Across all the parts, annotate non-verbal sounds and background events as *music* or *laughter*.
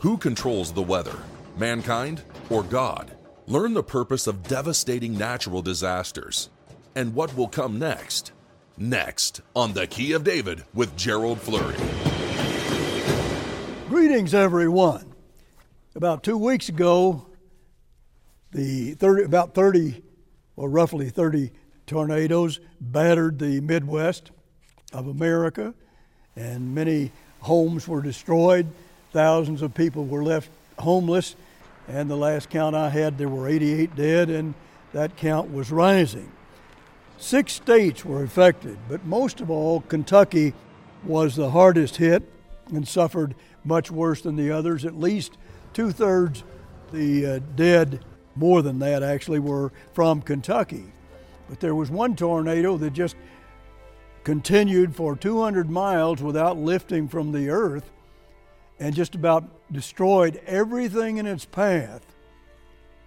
Who controls the weather? Mankind or God? Learn the purpose of devastating natural disasters and what will come next. Next on The Key of David with Gerald Flurry. Greetings, everyone. About two weeks ago, the 30, about 30, or roughly 30 tornadoes battered the Midwest of America, and many homes were destroyed. Thousands of people were left homeless, and the last count I had, there were 88 dead, and that count was rising. Six states were affected, but most of all, Kentucky was the hardest hit and suffered much worse than the others. At least two thirds the uh, dead, more than that actually, were from Kentucky. But there was one tornado that just continued for 200 miles without lifting from the earth and just about destroyed everything in its path.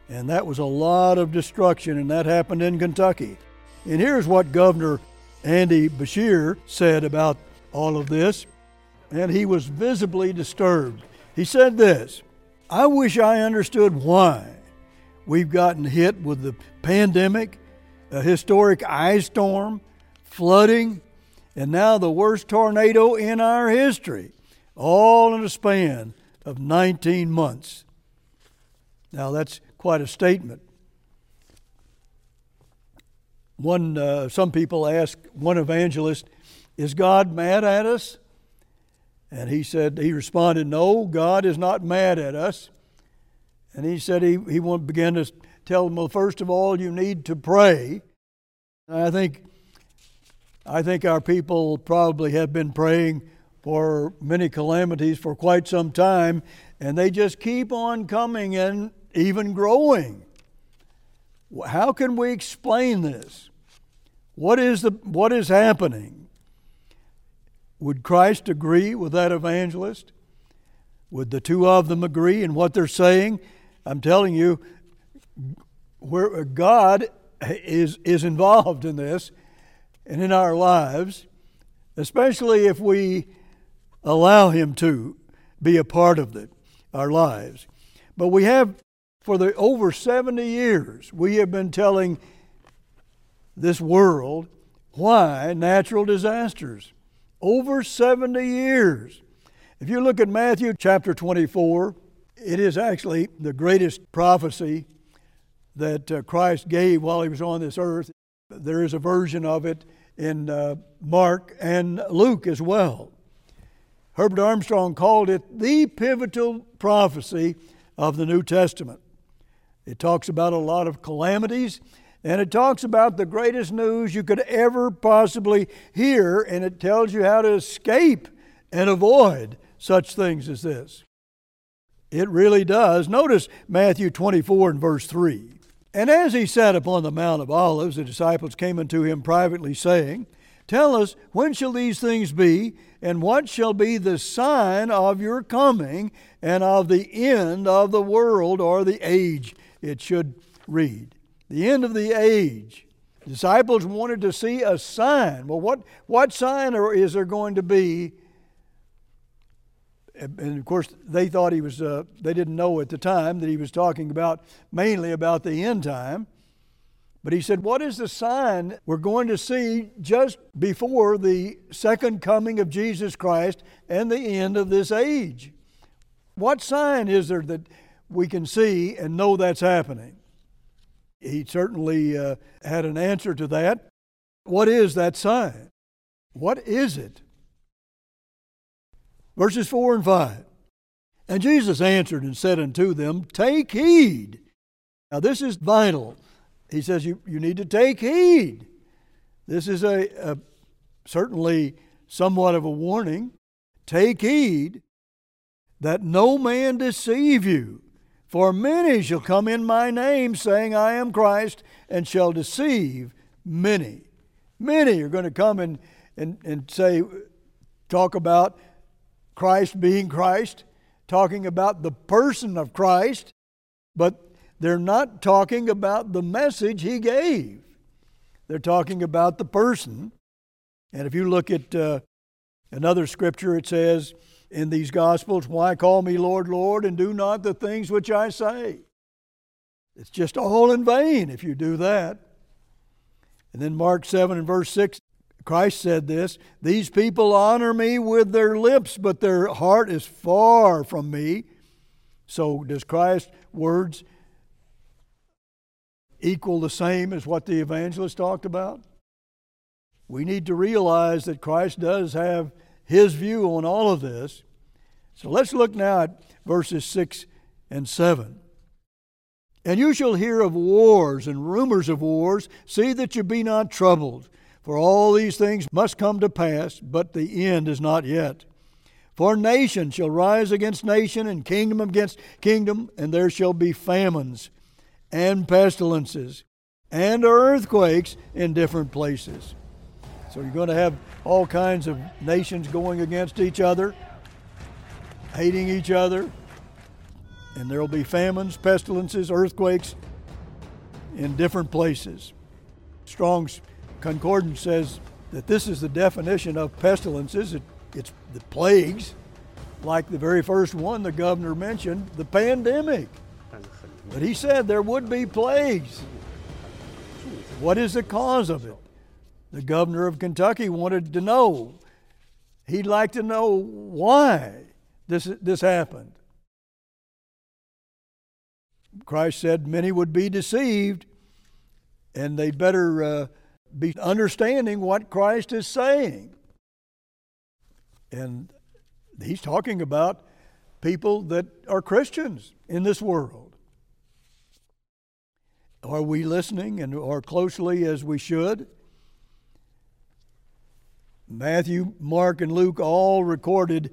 And that was a lot of destruction, and that happened in Kentucky. And here's what Governor Andy Beshear said about all of this, and he was visibly disturbed. He said this I wish I understood why we've gotten hit with the pandemic, a historic ice storm, flooding, and now the worst tornado in our history all in a span of 19 months. Now, that's quite a statement. One, uh, some people ask one evangelist, Is God mad at us? And he said, he responded, No, God is not mad at us. And he said he, he began to tell them, Well, first of all, you need to pray. And I think I think our people probably have been praying for many calamities for quite some time, and they just keep on coming and even growing. How can we explain this? What is, the, what is happening? Would Christ agree with that evangelist? Would the two of them agree in what they're saying? I'm telling you, where God is, is involved in this and in our lives, especially if we allow Him to be a part of the, our lives. But we have, for the over 70 years, we have been telling this world why natural disasters. Over 70 years. If you look at Matthew chapter 24, it is actually the greatest prophecy that uh, Christ gave while he was on this earth. There is a version of it in uh, Mark and Luke as well. Herbert Armstrong called it the pivotal prophecy of the New Testament. It talks about a lot of calamities, and it talks about the greatest news you could ever possibly hear, and it tells you how to escape and avoid such things as this. It really does. Notice Matthew 24 and verse 3. And as he sat upon the Mount of Olives, the disciples came unto him privately, saying, Tell us, when shall these things be, and what shall be the sign of your coming and of the end of the world or the age? It should read. The end of the age. Disciples wanted to see a sign. Well, what, what sign is there going to be? And of course, they thought he was, uh, they didn't know at the time that he was talking about mainly about the end time. But he said, What is the sign we're going to see just before the second coming of Jesus Christ and the end of this age? What sign is there that we can see and know that's happening? He certainly uh, had an answer to that. What is that sign? What is it? Verses 4 and 5. And Jesus answered and said unto them, Take heed. Now, this is vital he says you, you need to take heed. This is a, a certainly somewhat of a warning. Take heed that no man deceive you. For many shall come in my name, saying, I am Christ, and shall deceive many. Many are going to come and, and, and say, talk about Christ being Christ, talking about the person of Christ, but they're not talking about the message he gave. They're talking about the person. And if you look at uh, another scripture, it says, in these Gospels, Why call me Lord, Lord, and do not the things which I say? It's just all in vain if you do that. And then Mark 7 and verse 6, Christ said this These people honor me with their lips, but their heart is far from me. So, does Christ's words equal the same as what the evangelist talked about? We need to realize that Christ does have his view on all of this. So let's look now at verses 6 and 7. And you shall hear of wars and rumors of wars. See that you be not troubled, for all these things must come to pass, but the end is not yet. For nation shall rise against nation, and kingdom against kingdom, and there shall be famines and pestilences and earthquakes in different places. So you're going to have all kinds of nations going against each other, hating each other, and there will be famines, pestilences, earthquakes in different places. Strong's Concordance says that this is the definition of pestilences. It, it's the plagues, like the very first one the governor mentioned, the pandemic. But he said there would be plagues. What is the cause of it? The governor of Kentucky wanted to know. He'd like to know why this, this happened. Christ said many would be deceived, and they'd better uh, be understanding what Christ is saying. And he's talking about people that are Christians in this world. Are we listening and are closely as we should? Matthew, Mark, and Luke all recorded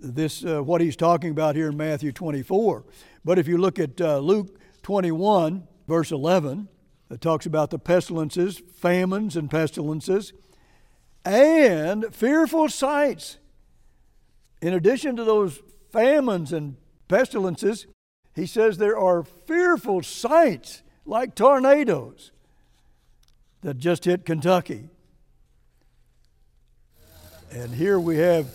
this uh, what he's talking about here in Matthew 24. But if you look at uh, Luke 21, verse 11, it talks about the pestilences, famines, and pestilences, and fearful sights. In addition to those famines and pestilences, he says there are fearful sights like tornadoes that just hit Kentucky. And here we have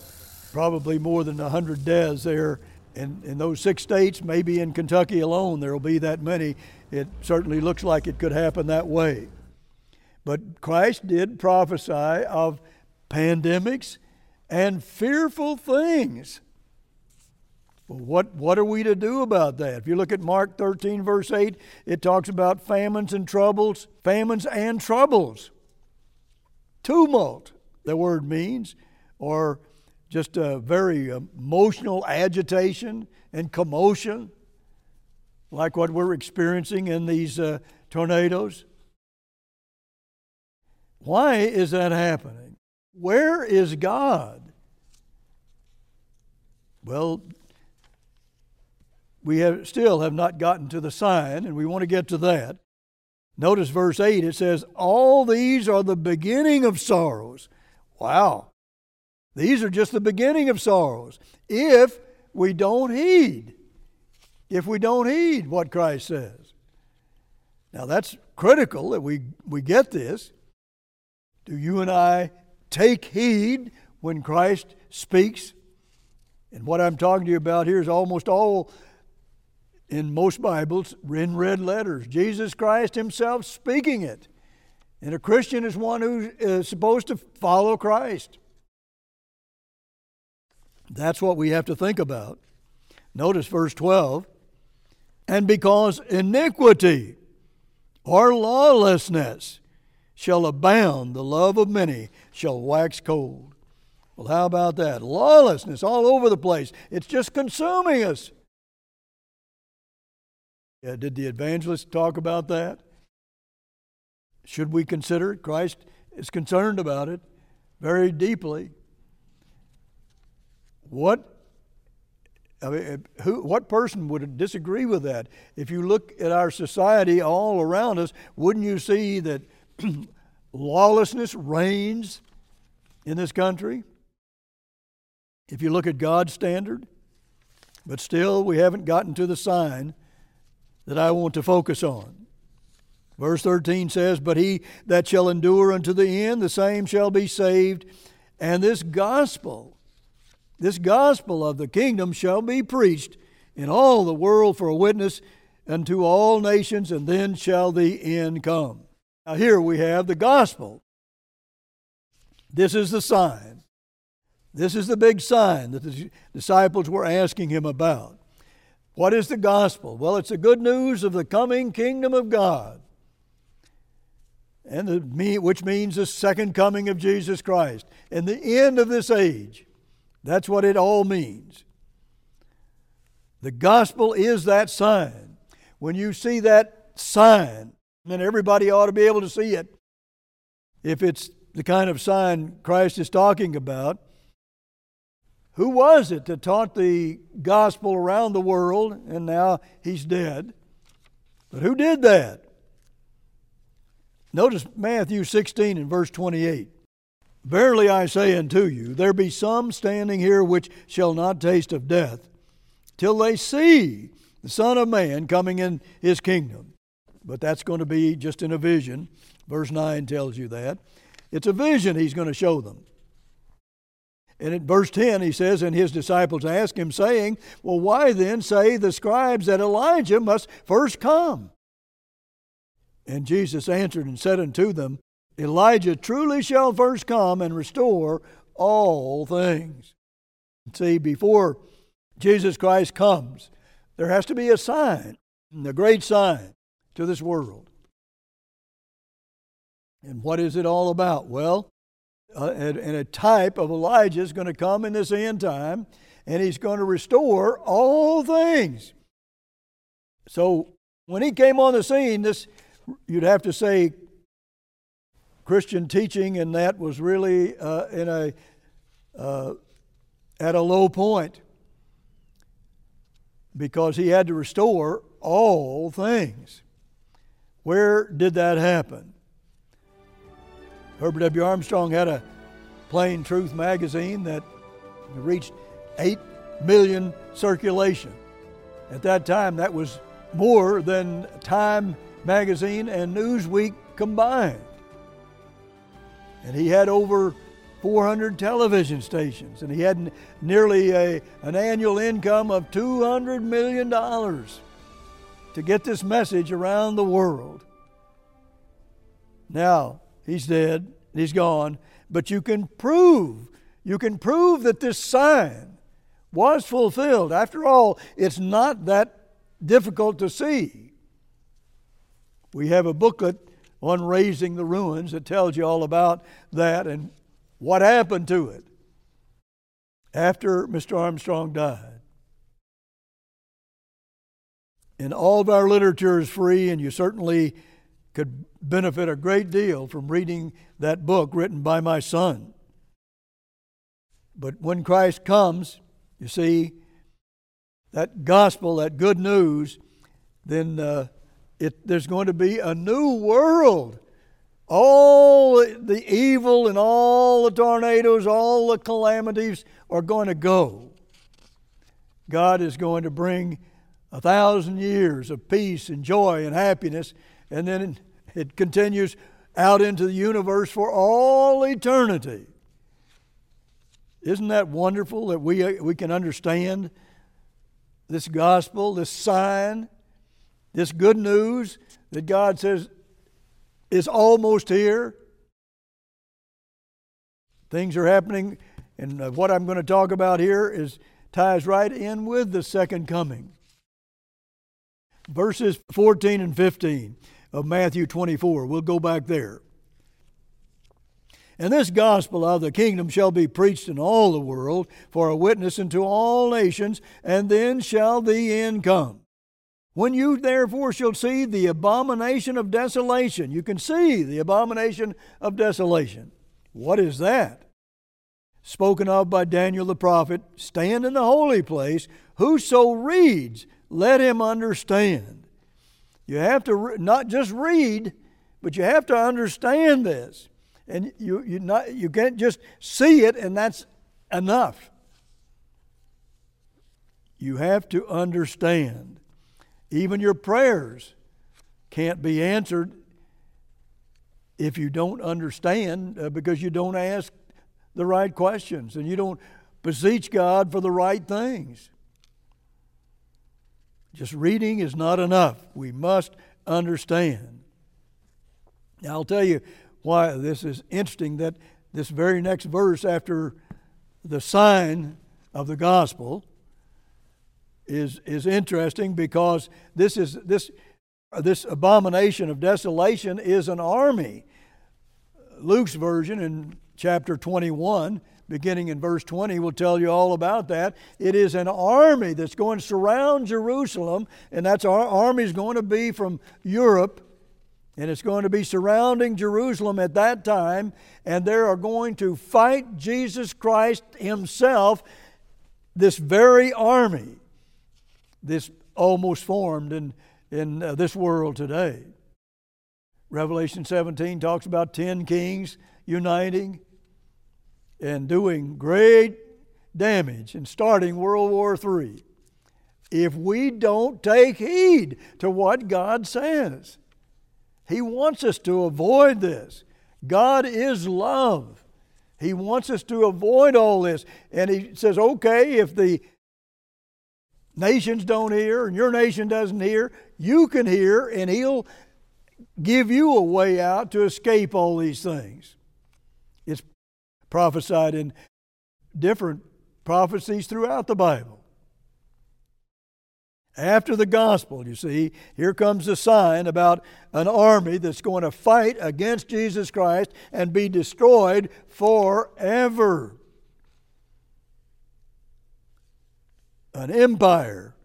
probably more than 100 deaths there. In, in those six states, maybe in Kentucky alone, there will be that many. It certainly looks like it could happen that way. But Christ did prophesy of pandemics and fearful things. Well, what, what are we to do about that? If you look at Mark 13, verse 8, it talks about famines and troubles, famines and troubles. Tumult, the word means or just a very emotional agitation and commotion, like what we're experiencing in these uh, tornadoes? Why is that happening? Where is God? Well, we have, still have not gotten to the sign, and we want to get to that. Notice verse 8, it says, All these are the beginning of sorrows. Wow. These are just the beginning of sorrows if we don't heed. If we don't heed what Christ says. Now that's critical that we, we get this. Do you and I take heed when Christ speaks? And what I'm talking to you about here is almost all in most Bibles in red letters. Jesus Christ Himself speaking it. And a Christian is one who is supposed to follow Christ. That's what we have to think about. Notice verse 12. And because iniquity or lawlessness shall abound, the love of many shall wax cold. Well, how about that? Lawlessness all over the place. It's just consuming us. Yeah, did the evangelist talk about that? Should we consider it? Christ is concerned about it very deeply. What I mean, who, what person would disagree with that? If you look at our society all around us, wouldn't you see that *clears throat* lawlessness reigns in this country? If you look at God's standard, but still we haven't gotten to the sign that I want to focus on. Verse 13 says, But he that shall endure unto the end, the same shall be saved. And this gospel This gospel of the kingdom shall be preached in all the world for a witness unto all nations, and then shall the end come. Now, here we have the gospel. This is the sign. This is the big sign that the disciples were asking him about. What is the gospel? Well, it's the good news of the coming kingdom of God, and the, which means the second coming of Jesus Christ and the end of this age. That's what it all means. The gospel is that sign. When you see that sign, then everybody ought to be able to see it. If it's the kind of sign Christ is talking about, who was it that taught the gospel around the world and now he's dead? But who did that? Notice Matthew 16 and verse 28. Verily I say unto you, there be some standing here which shall not taste of death till they see the Son of Man coming in his kingdom. But that's going to be just in a vision. Verse 9 tells you that. It's a vision he's going to show them. And in verse 10, he says, And his disciples ask him, saying, Well, why then say the scribes that Elijah must first come? And Jesus answered and said unto them, Elijah truly shall first come and restore all things. See, before Jesus Christ comes, there has to be a sign, a great sign to this world. And what is it all about? Well, uh, and, and a type of Elijah is going to come in this end time, and he's going to restore all things. So when he came on the scene, this you'd have to say Christian teaching, and that was really uh, in a uh, at a low point because he had to restore all things. Where did that happen? Herbert W. Armstrong had a Plain Truth magazine that reached 8 million circulation. At that time, that was more than Time magazine and Newsweek combined. And he had over 400 television stations, and he had nearly a, an annual income of $200 million to get this message around the world. Now, He's dead, he's gone, but you can prove, you can prove that this sign was fulfilled. After all, it's not that difficult to see. We have a booklet on raising the ruins that tells you all about that and what happened to it after Mr. Armstrong died. And all of our literature is free, and you certainly could benefit a great deal from reading that book written by my son. But when Christ comes, you see, that gospel, that good news, then uh, it, there's going to be a new world. All the evil and all the tornadoes, all the calamities are going to go. God is going to bring a thousand years of peace and joy and happiness, and then it continues out into the universe for all eternity. Isn't that wonderful that we, we can understand this gospel, this sign, this good news that God says is almost here? Things are happening, and uh, what I'm going to talk about here is ties right in with the second coming. Verses 14 and 15 of Matthew 24. We'll go back there. And this gospel of the kingdom shall be preached in all the world for a witness unto all nations, and then shall the end come. When you therefore shall see the abomination of desolation, you can see the abomination of desolation. What is that? Spoken of by Daniel the prophet, stand in the holy place. Whoso reads, let him understand. You have to re- not just read, but you have to understand this. And you, you, not, you can't just see it and that's enough. You have to understand. Even your prayers can't be answered if you don't understand uh, because you don't ask the right questions and you don't beseech God for the right things. Just reading is not enough. We must understand. Now, I'll tell you why this is interesting that this very next verse after the sign of the gospel is, is interesting because this is this this abomination of desolation is an army. Luke's version in chapter 21, beginning in verse 20, will tell you all about that. It is an army that's going to surround Jerusalem, and that's our army is going to be from Europe and it's going to be surrounding Jerusalem at that time, and they are going to fight Jesus Christ Himself, this very army, this almost formed in, in uh, this world today. Revelation 17 talks about 10 kings uniting and doing great damage and starting World War III if we don't take heed to what God says. He wants us to avoid this. God is love. He wants us to avoid all this. And He says, okay, if the nations don't hear and your nation doesn't hear, you can hear, and He'll give you a way out to escape all these things. Prophesied in different prophecies throughout the Bible. After the gospel, you see, here comes a sign about an army that's going to fight against Jesus Christ and be destroyed forever. An empire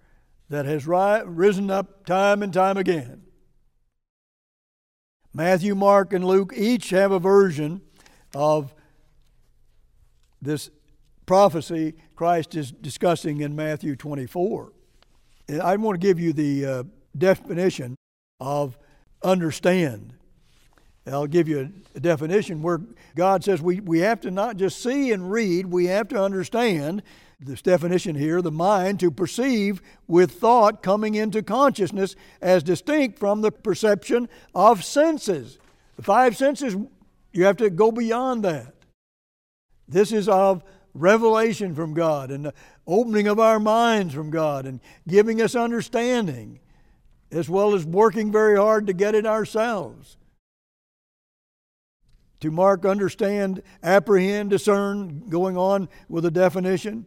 that has ri- risen up time and time again. Matthew, Mark, and Luke each have a version of this prophecy Christ is discussing in Matthew 24. I want to give you the uh, definition of understand. I'll give you a definition where God says we, we have to not just see and read, we have to understand. This definition here the mind to perceive with thought coming into consciousness as distinct from the perception of senses. The five senses, you have to go beyond that. This is of revelation from God and the opening of our minds from God and giving us understanding, as well as working very hard to get it ourselves. To mark, understand, apprehend, discern, going on with a definition,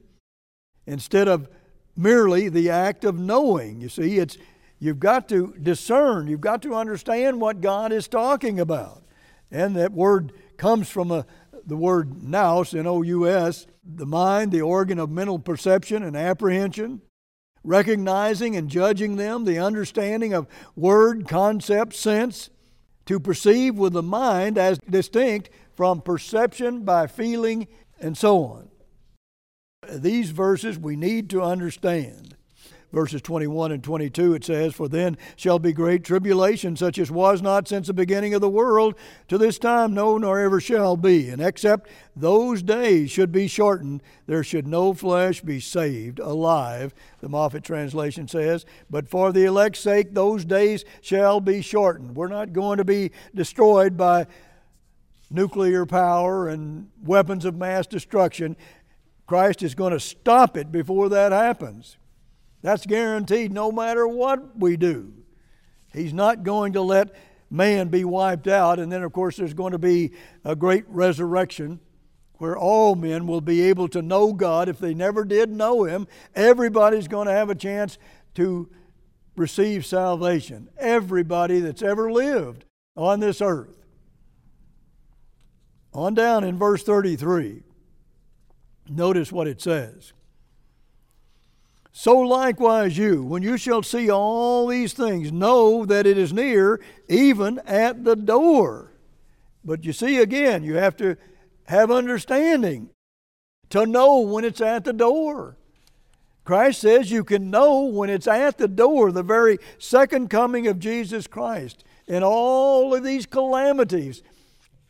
instead of merely the act of knowing. You see, it's you've got to discern, you've got to understand what God is talking about. And that word comes from a, the word nous, N O U S, the mind, the organ of mental perception and apprehension, recognizing and judging them, the understanding of word, concept, sense, to perceive with the mind as distinct from perception by feeling, and so on. These verses we need to understand verses 21 and 22, it says, For then shall be great tribulation, such as was not since the beginning of the world to this time, no, nor ever shall be. And except those days should be shortened, there should no flesh be saved alive, the Moffatt translation says. But for the elect's sake, those days shall be shortened. We're not going to be destroyed by nuclear power and weapons of mass destruction. Christ is going to stop it before that happens. That's guaranteed no matter what we do. He's not going to let man be wiped out. And then, of course, there's going to be a great resurrection where all men will be able to know God if they never did know Him. Everybody's going to have a chance to receive salvation. Everybody that's ever lived on this earth. On down in verse 33, notice what it says. So likewise, you, when you shall see all these things, know that it is near, even at the door. But you see, again, you have to have understanding to know when it's at the door. Christ says you can know when it's at the door, the very second coming of Jesus Christ, and all of these calamities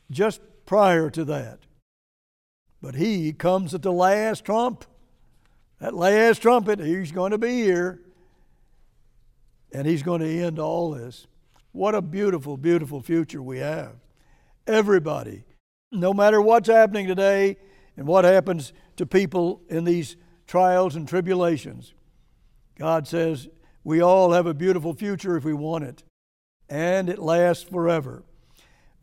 just prior to that. But He comes at the last trump. That last trumpet, he's going to be here. And he's going to end all this. What a beautiful, beautiful future we have. Everybody, no matter what's happening today, And what happens to people in these trials and tribulations? God says we all have a beautiful future if we want it, and it lasts forever.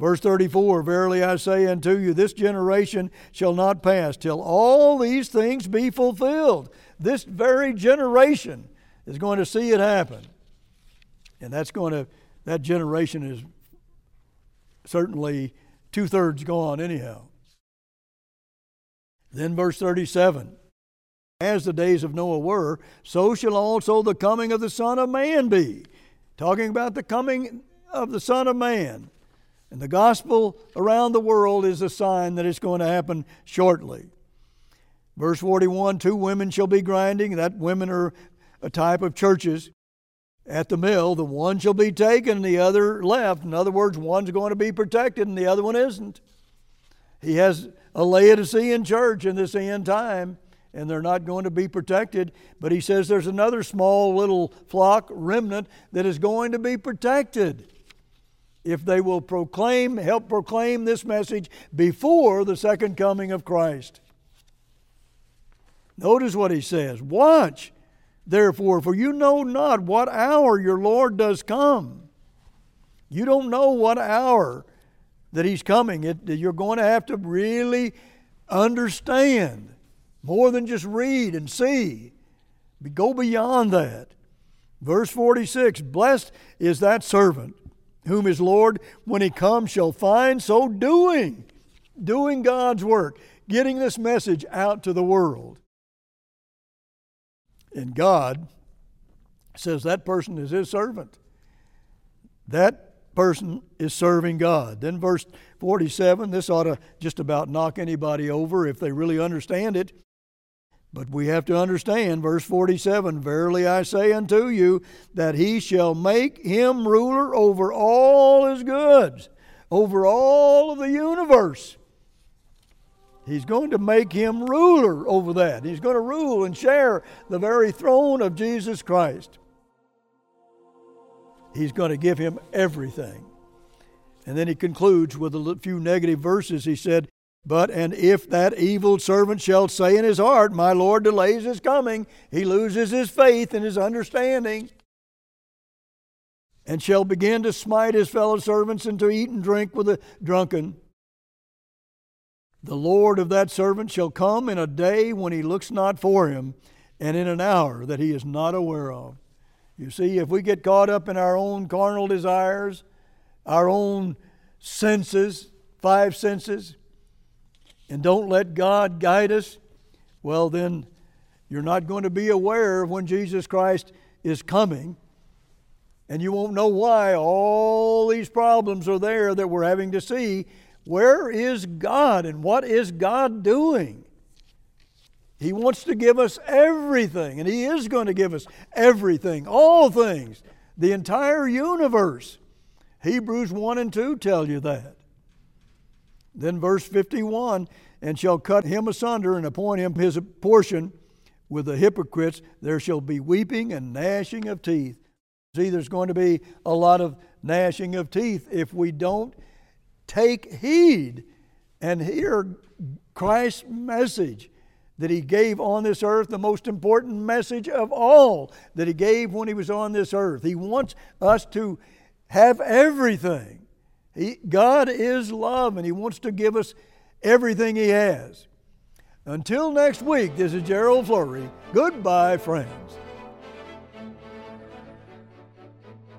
Verse 34 Verily I say unto you, this generation shall not pass till all these things be fulfilled. This very generation is going to see it happen. And that's going to, that generation is certainly two thirds gone, anyhow. Then, verse 37 As the days of Noah were, so shall also the coming of the Son of Man be. Talking about the coming of the Son of Man. And the gospel around the world is a sign that it's going to happen shortly. Verse 41 Two women shall be grinding. That women are a type of churches. At the mill, the one shall be taken and the other left. In other words, one's going to be protected and the other one isn't. He has a Laodicean church in this end time, and they're not going to be protected. But he says there's another small little flock, remnant, that is going to be protected if they will proclaim, help proclaim this message before the second coming of Christ. Notice what he says Watch, therefore, for you know not what hour your Lord does come. You don't know what hour that he's coming. It, you're going to have to really understand more than just read and see. Go beyond that. Verse 46 Blessed is that servant whom his Lord, when he comes, shall find so doing, doing God's work, getting this message out to the world. And God says that person is his servant. That person is serving God. Then, verse 47, this ought to just about knock anybody over if they really understand it. But we have to understand, verse 47 Verily I say unto you, that he shall make him ruler over all his goods, over all of the universe. He's going to make him ruler over that. He's going to rule and share the very throne of Jesus Christ. He's going to give him everything. And then he concludes with a few negative verses. He said, but and if that evil servant shall say in his heart, My Lord delays his coming, he loses his faith and his understanding, and shall begin to smite his fellow servants and to eat and drink with the drunken. The Lord of that servant shall come in a day when he looks not for him, and in an hour that he is not aware of. You see, if we get caught up in our own carnal desires, our own senses, five senses, and don't let God guide us, well, then you're not going to be aware of when Jesus Christ is coming. And you won't know why all these problems are there that we're having to see. Where is God and what is God doing? He wants to give us everything, and He is going to give us everything, all things, the entire universe. Hebrews 1 and 2 tell you that. Then, verse 51 and shall cut him asunder and appoint him his portion with the hypocrites. There shall be weeping and gnashing of teeth. See, there's going to be a lot of gnashing of teeth if we don't take heed and hear Christ's message that he gave on this earth, the most important message of all that he gave when he was on this earth. He wants us to have everything. He, God is love, and He wants to give us everything He has. Until next week, this is Gerald Flurry. Goodbye, friends.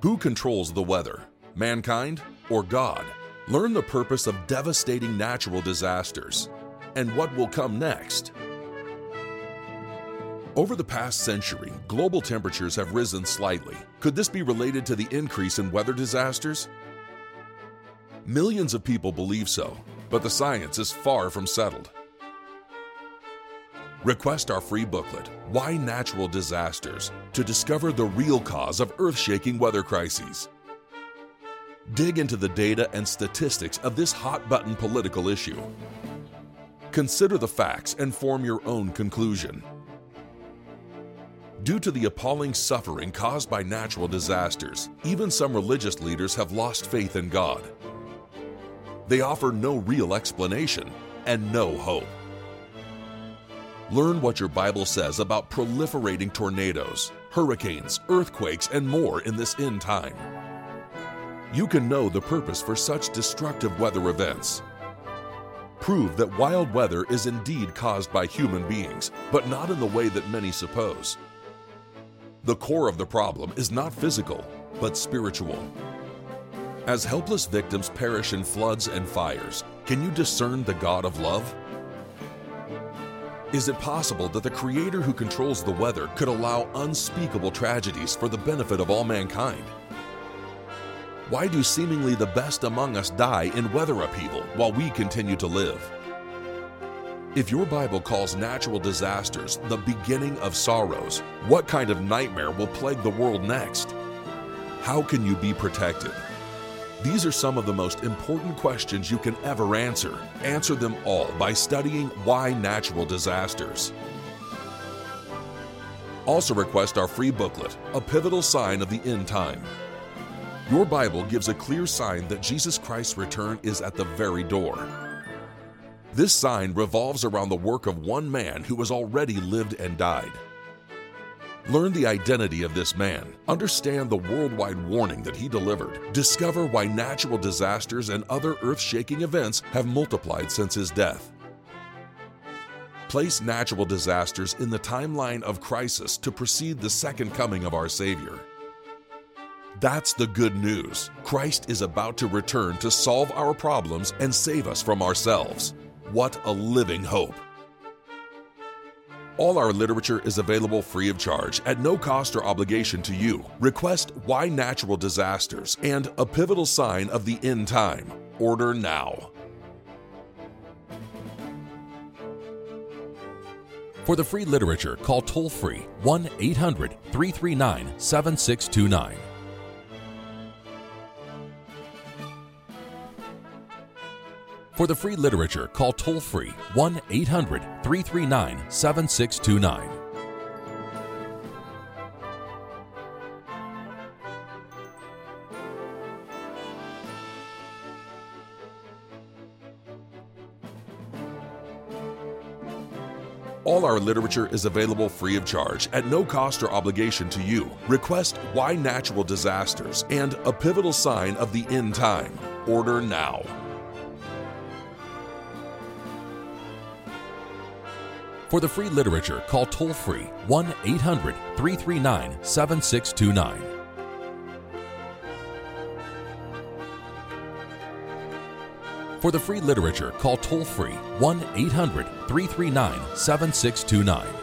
Who controls the weather, mankind or God? Learn the purpose of devastating natural disasters and what will come next. Over the past century, global temperatures have risen slightly. Could this be related to the increase in weather disasters? Millions of people believe so, but the science is far from settled. Request our free booklet, Why Natural Disasters, to discover the real cause of earth shaking weather crises. Dig into the data and statistics of this hot button political issue. Consider the facts and form your own conclusion. Due to the appalling suffering caused by natural disasters, even some religious leaders have lost faith in God they offer no real explanation and no hope. Learn what your Bible says about proliferating tornadoes, hurricanes, earthquakes, and more in this end time. You can know the purpose for such destructive weather events. Prove that wild weather is indeed caused by human beings, but not in the way that many suppose. The core of the problem is not physical, but spiritual. As helpless victims perish in floods and fires, can you discern the God of love? Is it possible that the Creator who controls the weather could allow unspeakable tragedies for the benefit of all mankind? Why do seemingly the best among us die in weather upheaval while we continue to live? If your Bible calls natural disasters the beginning of sorrows, what kind of nightmare will plague the world next? How can you be protected? These are some of the most important questions you can ever answer. Answer them all by studying Why Natural Disasters. Also, request our free booklet, A Pivotal Sign of the End Time. Your Bible gives a clear sign that Jesus Christ's return is at the very door. This sign revolves around the work of one man who has already lived and died. Learn the identity of this man, understand the worldwide warning that he delivered, discover why natural disasters and other earth shaking events have multiplied since his death. Place natural disasters in the timeline of crisis to precede the second coming of our Savior. That's the good news. Christ is about to return to solve our problems and save us from ourselves. What a living hope! All our literature is available free of charge at no cost or obligation to you. Request Why Natural Disasters and A Pivotal Sign of the End Time. Order now. For the free literature, call toll free 1 800 339 7629. For the free literature, call toll free 1 800 339 7629. All our literature is available free of charge at no cost or obligation to you. Request Why Natural Disasters and A Pivotal Sign of the End Time. Order now. For the free literature, call toll free 1 800 339 7629. For the free literature, call toll free 1 800 339 7629.